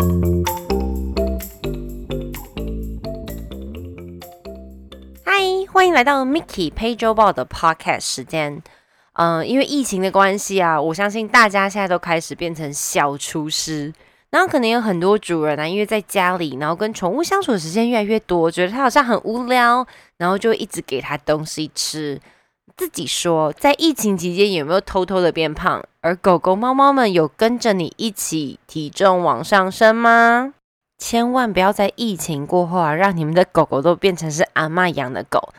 嗨，欢迎来到 Mickey 陪周报的 Podcast 时间。嗯，因为疫情的关系啊，我相信大家现在都开始变成小厨师。然后可能有很多主人啊，因为在家里，然后跟宠物相处的时间越来越多，觉得它好像很无聊，然后就一直给它东西吃。自己说，在疫情期间有没有偷偷的变胖？而狗狗、猫猫们有跟着你一起体重往上升吗？千万不要在疫情过后啊，让你们的狗狗都变成是阿妈养的狗。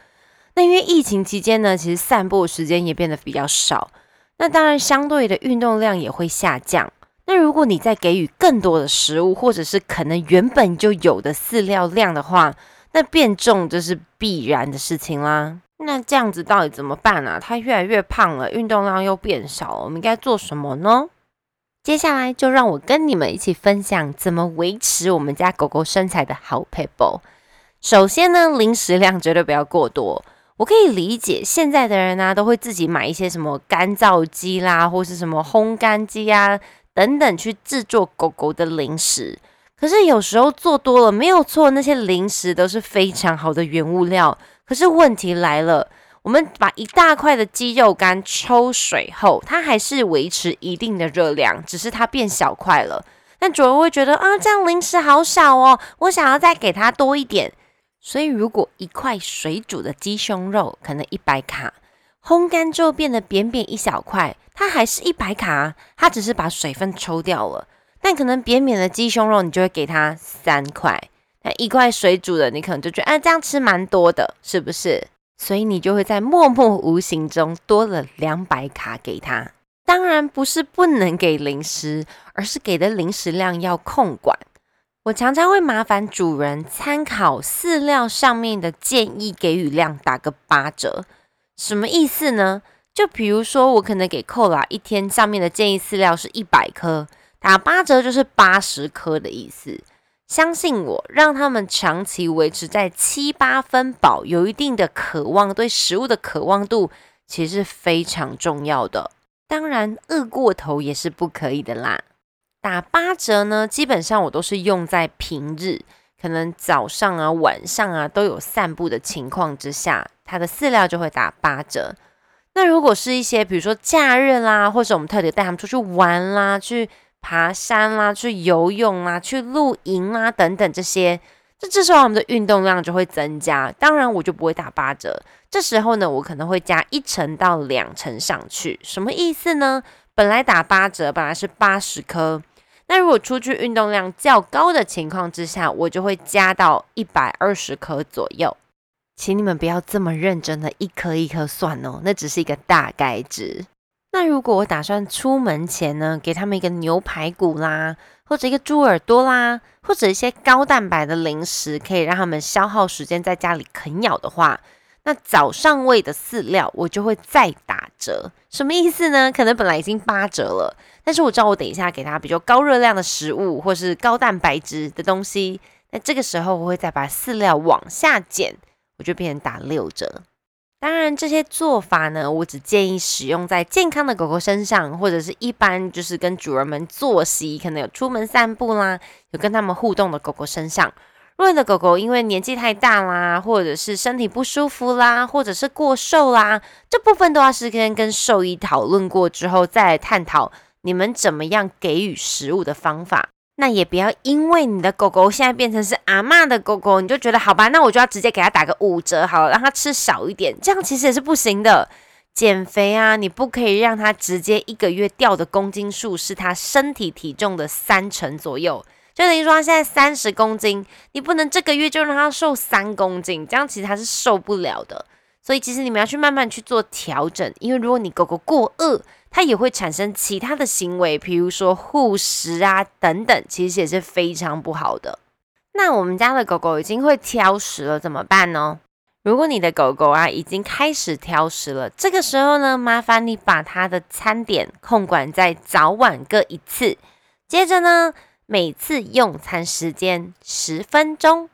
那因为疫情期间呢，其实散步时间也变得比较少，那当然相对的运动量也会下降。那如果你再给予更多的食物，或者是可能原本就有的饲料量的话，那变重就是必然的事情啦。那这样子到底怎么办啊？它越来越胖了，运动量又变少了，我们应该做什么呢？接下来就让我跟你们一起分享怎么维持我们家狗狗身材的好 p a p e 首先呢，零食量绝对不要过多。我可以理解现在的人呢，都会自己买一些什么干燥机啦，或是什么烘干机啊等等去制作狗狗的零食。可是有时候做多了没有错，那些零食都是非常好的原物料。可是问题来了，我们把一大块的鸡肉干抽水后，它还是维持一定的热量，只是它变小块了。但主人会觉得啊，这样零食好少哦，我想要再给它多一点。所以，如果一块水煮的鸡胸肉可能一百卡，烘干之后变得扁扁一小块，它还是一百卡，它只是把水分抽掉了。但可能扁扁的鸡胸肉，你就会给它三块。那一块水煮的，你可能就觉得，哎，这样吃蛮多的，是不是？所以你就会在默默无形中多了两百卡给它。当然不是不能给零食，而是给的零食量要控管。我常常会麻烦主人参考饲料上面的建议给予量打个八折，什么意思呢？就比如说我可能给扣拉一天上面的建议饲料是一百颗，打八折就是八十颗的意思。相信我，让他们长期维持在七八分饱，有一定的渴望，对食物的渴望度其实是非常重要的。当然，饿过头也是不可以的啦。打八折呢，基本上我都是用在平日，可能早上啊、晚上啊都有散步的情况之下，它的饲料就会打八折。那如果是一些比如说假日啦，或者我们特别带他们出去玩啦、去爬山啦、去游泳啦、去露营啦等等这些，这这时候我们的运动量就会增加。当然我就不会打八折，这时候呢，我可能会加一成到两成上去。什么意思呢？本来打八折，本来是八十颗。那如果出去运动量较高的情况之下，我就会加到一百二十颗左右。请你们不要这么认真的一颗一颗算哦，那只是一个大概值。那如果我打算出门前呢，给他们一个牛排骨啦，或者一个猪耳朵啦，或者一些高蛋白的零食，可以让他们消耗时间在家里啃咬的话。那早上喂的饲料我就会再打折，什么意思呢？可能本来已经八折了，但是我知道我等一下给它比较高热量的食物或是高蛋白质的东西，那这个时候我会再把饲料往下减，我就变成打六折。当然这些做法呢，我只建议使用在健康的狗狗身上，或者是一般就是跟主人们作息可能有出门散步啦，有跟他们互动的狗狗身上。如果你的狗狗因为年纪太大啦，或者是身体不舒服啦，或者是过瘦啦，这部分都要事先跟兽医讨论过之后，再来探讨你们怎么样给予食物的方法。那也不要因为你的狗狗现在变成是阿妈的狗狗，你就觉得好吧，那我就要直接给它打个五折好了，让它吃少一点，这样其实也是不行的。减肥啊，你不可以让它直接一个月掉的公斤数是它身体体重的三成左右。就等于说，他现在三十公斤，你不能这个月就让他瘦三公斤，这样其实他是受不了的。所以其实你们要去慢慢去做调整，因为如果你狗狗过饿，它也会产生其他的行为，比如说护食啊等等，其实也是非常不好的。那我们家的狗狗已经会挑食了，怎么办呢？如果你的狗狗啊已经开始挑食了，这个时候呢，麻烦你把它的餐点控管在早晚各一次，接着呢。每次用餐时间十分钟。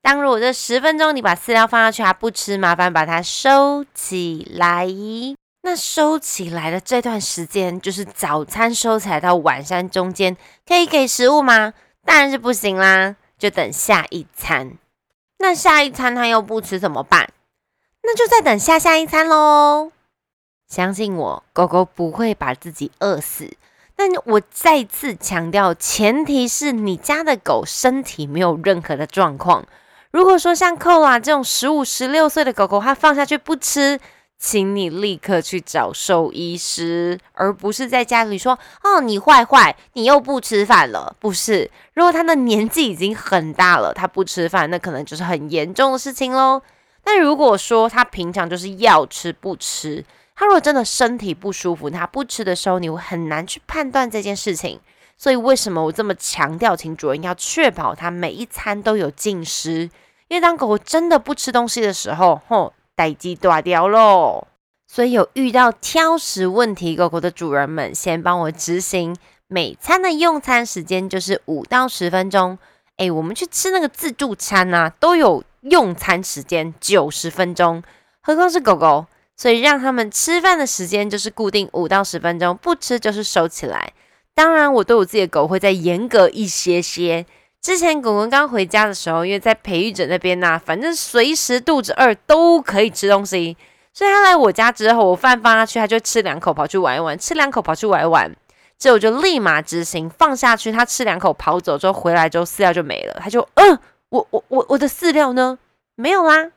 当如果这十分钟你把饲料放下去它不吃，麻烦把它收起来。那收起来的这段时间，就是早餐收起来到晚餐中间，可以给食物吗？当然是不行啦，就等下一餐。那下一餐他又不吃怎么办？那就再等下下一餐喽。相信我，狗狗不会把自己饿死。但我再次强调，前提是你家的狗身体没有任何的状况。如果说像寇拉这种十五、十六岁的狗狗，它放下去不吃，请你立刻去找兽医师，而不是在家里说：“哦，你坏坏，你又不吃饭了。”不是，如果它的年纪已经很大了，它不吃饭，那可能就是很严重的事情喽。但如果说它平常就是要吃不吃，它如果真的身体不舒服，它不吃的时候，你会很难去判断这件事情。所以为什么我这么强调，请主人要确保它每一餐都有进食？因为当狗狗真的不吃东西的时候，吼，待机断掉喽。所以有遇到挑食问题狗狗的主人们，先帮我执行每餐的用餐时间就是五到十分钟。诶，我们去吃那个自助餐啊，都有用餐时间九十分钟，何况是狗狗？所以让他们吃饭的时间就是固定五到十分钟，不吃就是收起来。当然，我对我自己的狗会再严格一些些。之前狗狗刚回家的时候，因为在培育者那边呐，反正随时肚子饿都可以吃东西，所以他来我家之后，我饭放下去，他就吃两口跑去玩一玩，吃两口跑去玩一玩，之后就立马执行放下去，他吃两口跑走之后回来之后饲料就没了，他就嗯，我我我我的饲料呢？没有啦，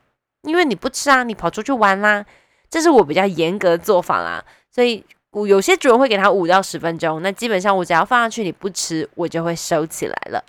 因为你不吃啊，你跑出去玩啦。这是我比较严格的做法啦，所以有些主人会给他五到十分钟，那基本上我只要放上去，你不吃，我就会收起来了。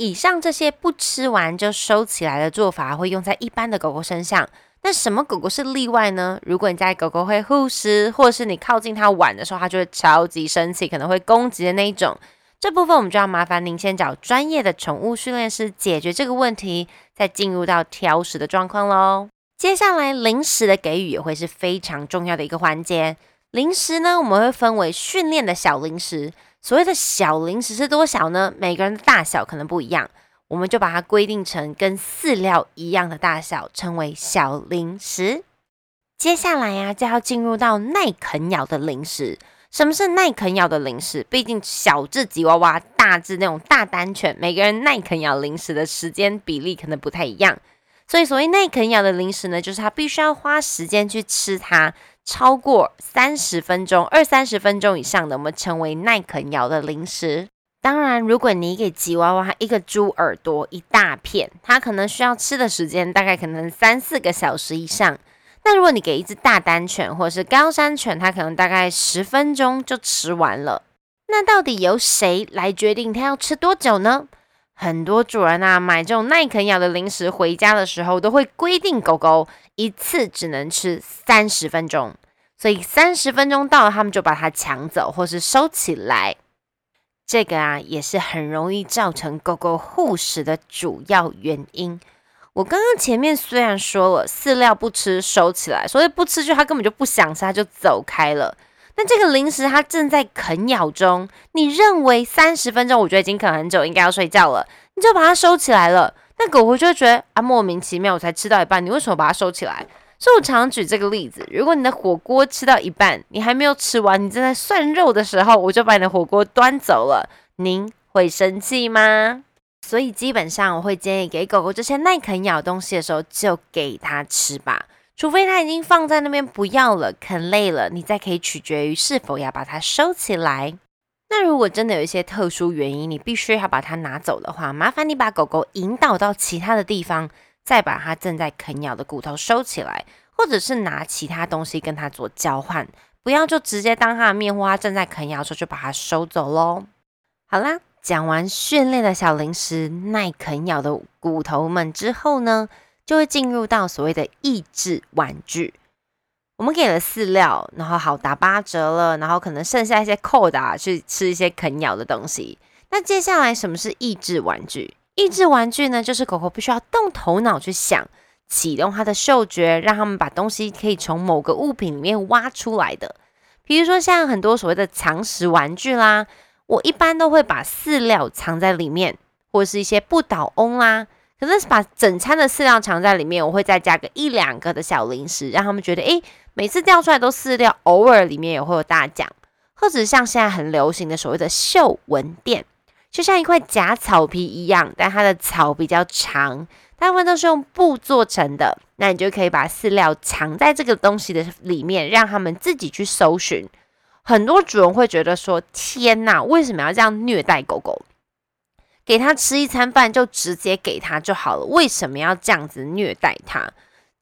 以上这些不吃完就收起来的做法，会用在一般的狗狗身上。那什么狗狗是例外呢？如果你家狗狗会护食，或是你靠近它玩的时候，它就会超级生气，可能会攻击的那一种，这部分我们就要麻烦您先找专业的宠物训练师解决这个问题，再进入到挑食的状况喽。接下来零食的给予也会是非常重要的一个环节。零食呢，我们会分为训练的小零食。所谓的小零食是多小呢？每个人的大小可能不一样，我们就把它规定成跟饲料一样的大小，称为小零食。接下来呀，就要进入到耐啃咬的零食。什么是耐啃咬的零食？毕竟小智吉娃娃、大智那种大丹犬，每个人耐啃咬零食的时间比例可能不太一样。所以，所谓耐啃咬的零食呢，就是它必须要花时间去吃它，超过三十分钟、二三十分钟以上的，我们称为耐啃咬的零食。当然，如果你给吉娃娃一个猪耳朵一大片，它可能需要吃的时间大概可能三四个小时以上。那如果你给一只大丹犬或者是高山犬，它可能大概十分钟就吃完了。那到底由谁来决定它要吃多久呢？很多主人啊，买这种耐啃咬的零食回家的时候，都会规定狗狗一次只能吃三十分钟，所以三十分钟到了，他们就把它抢走或是收起来。这个啊，也是很容易造成狗狗护食的主要原因。我刚刚前面虽然说了饲料不吃收起来，所以不吃就它根本就不想吃，它就走开了。那这个零食它正在啃咬中，你认为三十分钟，我觉得已经啃很久，应该要睡觉了，你就把它收起来了。那狗狗就会觉得啊，莫名其妙，我才吃到一半，你为什么把它收起来？所以我常举这个例子：如果你的火锅吃到一半，你还没有吃完，你正在涮肉的时候，我就把你的火锅端走了，您会生气吗？所以基本上我会建议给狗狗这些耐啃咬东西的时候，就给它吃吧。除非它已经放在那边不要了，啃累了，你再可以取决于是否要把它收起来。那如果真的有一些特殊原因，你必须要把它拿走的话，麻烦你把狗狗引导到其他的地方，再把它正在啃咬的骨头收起来，或者是拿其他东西跟它做交换，不要就直接当它的面花正在啃咬的时候就把它收走喽。好啦，讲完训练的小零食、耐啃咬的骨头们之后呢？就会进入到所谓的益智玩具。我们给了饲料，然后好打八折了，然后可能剩下一些扣打去吃一些啃咬的东西。那接下来什么是益智玩具？益智玩具呢，就是狗狗必须要动头脑去想，启动它的嗅觉，让他们把东西可以从某个物品里面挖出来的。比如说像很多所谓的藏食玩具啦，我一般都会把饲料藏在里面，或是一些不倒翁啦。可是把整餐的饲料藏在里面，我会再加个一两个的小零食，让他们觉得，诶，每次掉出来都饲料，偶尔里面也会有大奖。或者像现在很流行的所谓的嗅闻垫，就像一块假草皮一样，但它的草比较长，大部分都是用布做成的。那你就可以把饲料藏在这个东西的里面，让他们自己去搜寻。很多主人会觉得说：“天哪，为什么要这样虐待狗狗？给它吃一餐饭就直接给它就好了，为什么要这样子虐待它？”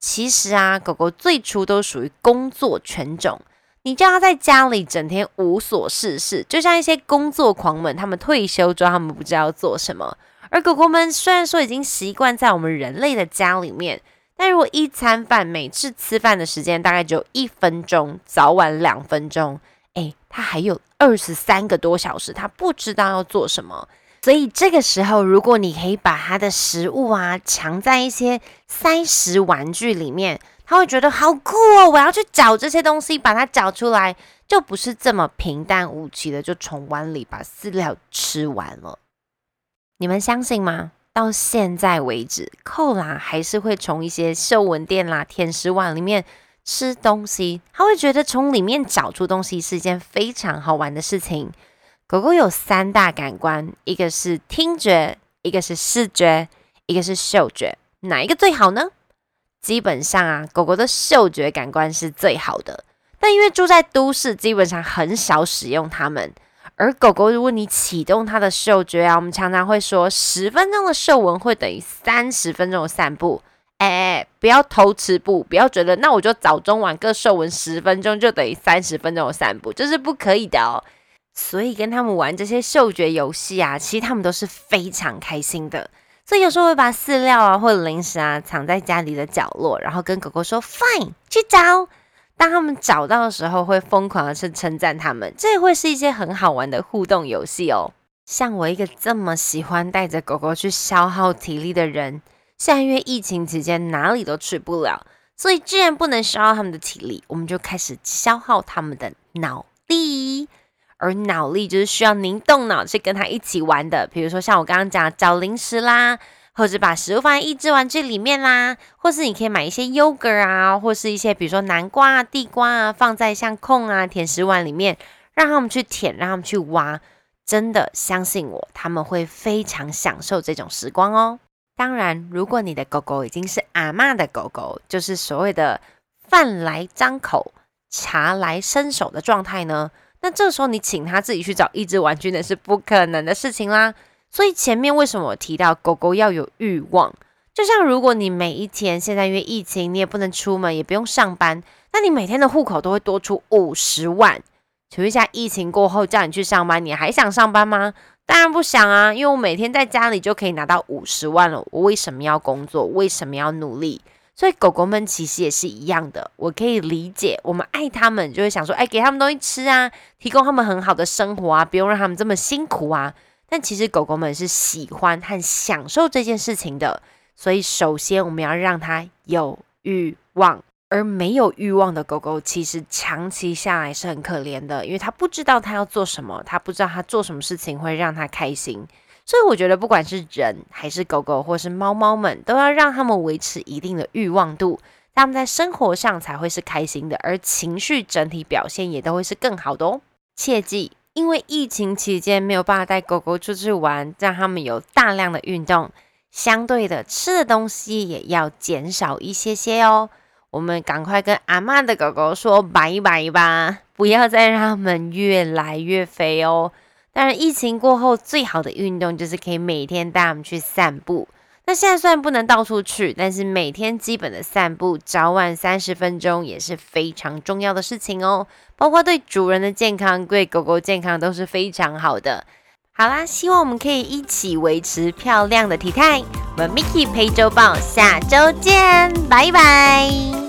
其实啊，狗狗最初都属于工作犬种。你叫它在家里整天无所事事，就像一些工作狂们，他们退休之后，他们不知道做什么。而狗狗们虽然说已经习惯在我们人类的家里面，但如果一餐饭每次吃饭的时间大概只有一分钟，早晚两分钟，诶，它还有二十三个多小时，它不知道要做什么。所以这个时候，如果你可以把它的食物啊藏在一些塞食玩具里面，它会觉得好酷哦！我要去找这些东西，把它找出来，就不是这么平淡无奇的就从碗里把饲料吃完了。你们相信吗？到现在为止，扣拉还是会从一些秀文店啦、舔食碗里面吃东西，他会觉得从里面找出东西是一件非常好玩的事情。狗狗有三大感官，一个是听觉，一个是视觉，一个是嗅觉。哪一个最好呢？基本上啊，狗狗的嗅觉感官是最好的。但因为住在都市，基本上很少使用它们。而狗狗，如果你启动它的嗅觉啊，我们常常会说，十分钟的嗅闻会等于三十分钟的散步。哎，不要偷吃步，不要觉得那我就早中晚各嗅闻十分钟就等于三十分钟的散步，这是不可以的哦。所以跟他们玩这些嗅觉游戏啊，其实他们都是非常开心的。所以有时候会把饲料啊或者零食啊藏在家里的角落，然后跟狗狗说 “fine” 去找。当他们找到的时候，会疯狂的去称赞他们。这也会是一些很好玩的互动游戏哦。像我一个这么喜欢带着狗狗去消耗体力的人，现在因为疫情期间哪里都去不了，所以既然不能消耗他们的体力，我们就开始消耗他们的脑力。而脑力就是需要您动脑去跟他一起玩的，比如说像我刚刚讲找零食啦，或者把食物放在益智玩具里面啦，或是你可以买一些 yogurt 啊，或是一些比如说南瓜啊、地瓜啊，放在像控啊甜食碗里面，让他们去舔，让他们去挖。真的相信我，他们会非常享受这种时光哦。当然，如果你的狗狗已经是阿妈的狗狗，就是所谓的饭来张口、茶来伸手的状态呢。那这时候你请他自己去找一只玩具，那是不可能的事情啦。所以前面为什么我提到狗狗要有欲望？就像如果你每一天现在因为疫情，你也不能出门，也不用上班，那你每天的户口都会多出五十万。请问一下，疫情过后叫你去上班，你还想上班吗？当然不想啊，因为我每天在家里就可以拿到五十万了，我为什么要工作？为什么要努力？所以狗狗们其实也是一样的，我可以理解，我们爱它们就会想说，哎，给他们东西吃啊，提供他们很好的生活啊，不用让他们这么辛苦啊。但其实狗狗们是喜欢和享受这件事情的，所以首先我们要让它有欲望，而没有欲望的狗狗其实长期下来是很可怜的，因为它不知道它要做什么，它不知道它做什么事情会让它开心。所以我觉得，不管是人还是狗狗，或是猫猫们，都要让他们维持一定的欲望度，他们在生活上才会是开心的，而情绪整体表现也都会是更好的哦。切记，因为疫情期间没有办法带狗狗出去玩，让他们有大量的运动，相对的吃的东西也要减少一些些哦。我们赶快跟阿妈的狗狗说拜拜吧，不要再让他们越来越肥哦。当然，疫情过后最好的运动就是可以每天带我们去散步。那现在虽然不能到处去，但是每天基本的散步，早晚三十分钟也是非常重要的事情哦。包括对主人的健康、对狗狗健康都是非常好的。好啦，希望我们可以一起维持漂亮的体态。我们 Mickey 陪周报，下周见，拜拜。